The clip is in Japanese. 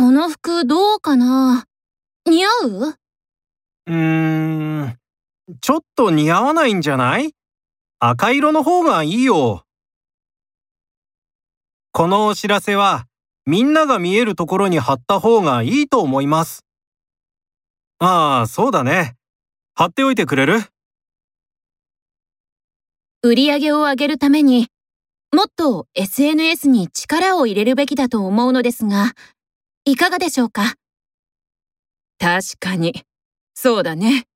この服どうかな？似合う？うーん、ちょっと似合わないんじゃない？赤色の方がいいよ。このお知らせはみんなが見えるところに貼った方がいいと思います。ああ、そうだね。貼っておいてくれる？売り上げを上げるためにもっと SNS に力を入れるべきだと思うのですが、いかがでしょうか？確かに。そうだね。